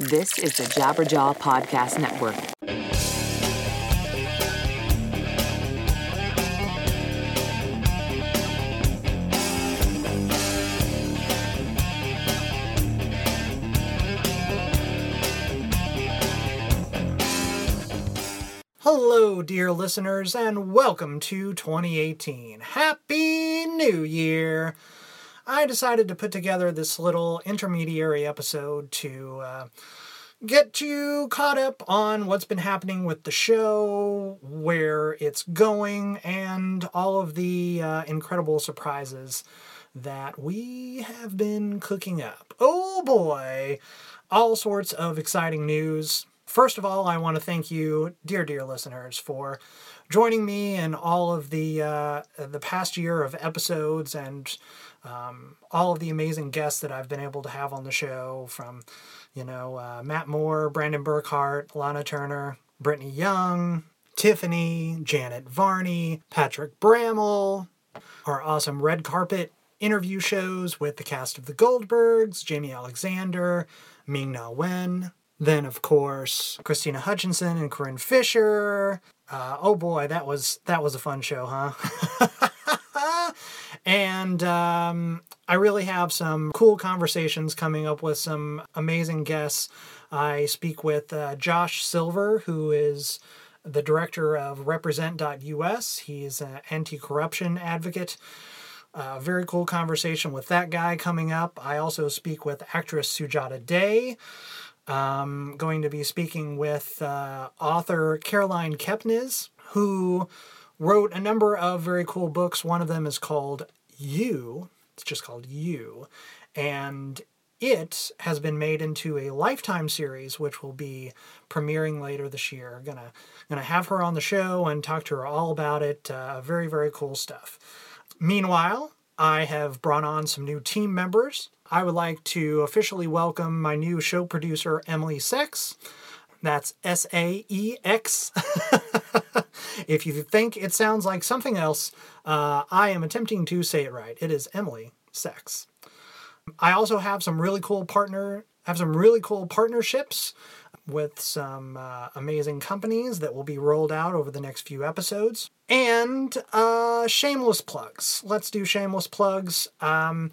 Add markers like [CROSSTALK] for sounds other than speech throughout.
This is the Jabberjaw Podcast Network. Hello, dear listeners, and welcome to 2018. Happy New Year! I decided to put together this little intermediary episode to uh, get you caught up on what's been happening with the show, where it's going, and all of the uh, incredible surprises that we have been cooking up. Oh boy! All sorts of exciting news. First of all, I want to thank you, dear, dear listeners, for joining me in all of the uh, the past year of episodes and um, all of the amazing guests that I've been able to have on the show from, you know, uh, Matt Moore, Brandon Burkhart, Lana Turner, Brittany Young, Tiffany, Janet Varney, Patrick Brammall, our awesome red carpet interview shows with the cast of The Goldbergs, Jaimie Alexander, Ming Na Wen, then, of course, Krystyna Hutchinson and Corinne Fisher. Uh, oh boy, that was that was a fun show, huh? [LAUGHS] and um, I really have some cool conversations coming up with some amazing guests. I speak with uh, Josh Silver, who is the director of Represent.us. He's an anti-corruption advocate. Uh, very cool conversation with that guy coming up. I also speak with actress Sujata Day. I'm going to be speaking with uh, author Caroline Kepnes, who wrote a number of very cool books. One of them is called You. It's just called You. And it has been made into a lifetime series, which will be premiering later this year. Gonna gonna have her on the show and talk to her all about it. Uh, very very cool stuff. Meanwhile, I have brought on some new team members. I would like to officially welcome my new show producer, Emily Saex. That's S A E X. [LAUGHS] if you think it sounds like something else, uh, I am attempting to say it right. It is Emily Saex. I also have some really cool partner have some really cool partnerships with some uh, amazing companies that will be rolled out over the next few episodes. And uh, shameless plugs. Let's do shameless plugs. Um,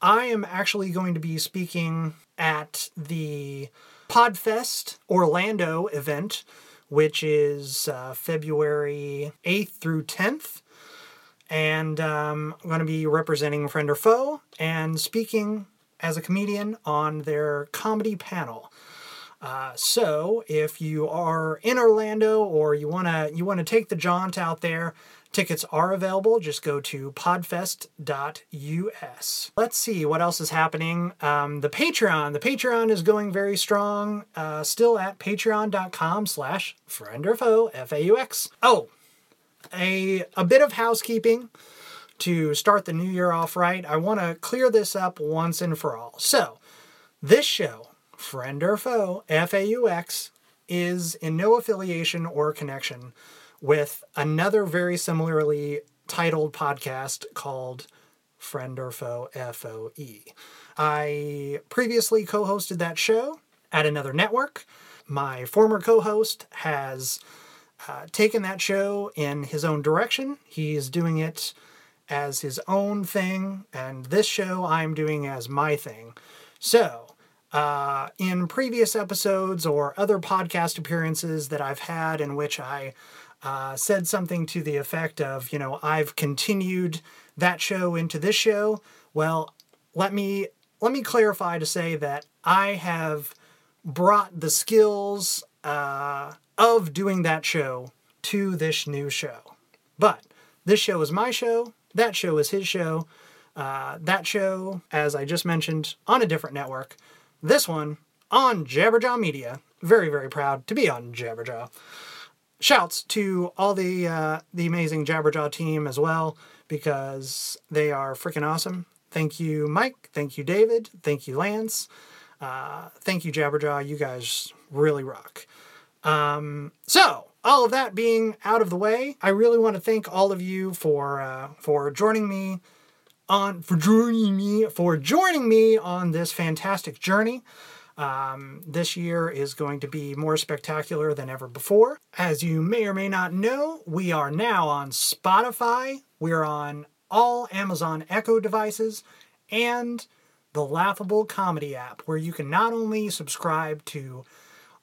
I am actually going to be speaking at the Podfest Orlando event, which is uh, February 8th through 10th. And um, I'm going to be representing Friend or Foe and speaking as a comedian on their comedy panel. Uh, so if you are in Orlando or you wanna you wanna take the jaunt out there, tickets are available. Just go to podfest.us. Let's see what else is happening. Um, the Patreon, the Patreon is going very strong. Uh, still at patreon.com/slash friend or foe f a u x. Oh, a a bit of housekeeping to start the new year off right. I want to clear this up once and for all. So, this show friend or foe, FAUX, is in no affiliation or connection with another very similarly titled podcast called Friend or Foe FOE. I previously co hosted that show at another network. My former co host has uh, taken that show in his own direction. He's doing it as his own thing, and this show I'm doing as my thing. So, uh, in previous episodes or other podcast appearances that I've had in which I uh, said something to the effect of, you know, I've continued that show into this show. Well, let me let me clarify to say that I have brought the skills uh, of doing that show to this new show. But this show is my show. That show is his show. Uh, that show, as I just mentioned, on a different network. This one on Jabberjaw Media. Very, very proud to be on Jabberjaw. Shouts to all the uh, the amazing Jabberjaw team as well because they are freaking awesome. Thank you, Mike. Thank you, David. Thank you, Lance. Uh, thank you, Jabberjaw. You guys really rock. Um, so, all of that being out of the way, I really want to thank all of you for uh, for joining me on for joining me for joining me on this fantastic journey. Um, this year is going to be more spectacular than ever before. As you may or may not know, we are now on Spotify, we're on all Amazon Echo devices, and the Laughable Comedy app, where you can not only subscribe to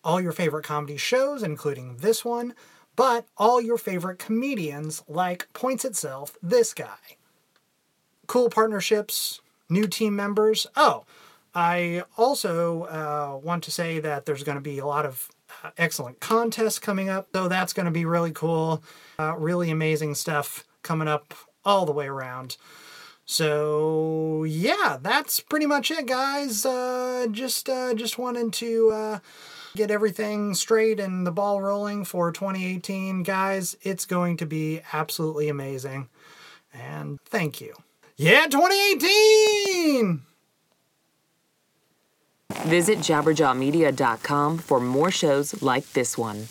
all your favorite comedy shows, including this one, but all your favorite comedians like Points Itself, this guy. Cool partnerships, new team members. Oh, I also uh, want to say that there's going to be a lot of uh, excellent contests coming up, so that's going to be really cool. Uh, really amazing stuff coming up all the way around. So yeah, that's pretty much it, guys. Uh, just uh, just wanted to get everything straight and the ball rolling for 2018, guys. It's going to be absolutely amazing, and thank you. Yeah, 2018. Visit jabberjawmedia.com for more shows like this one.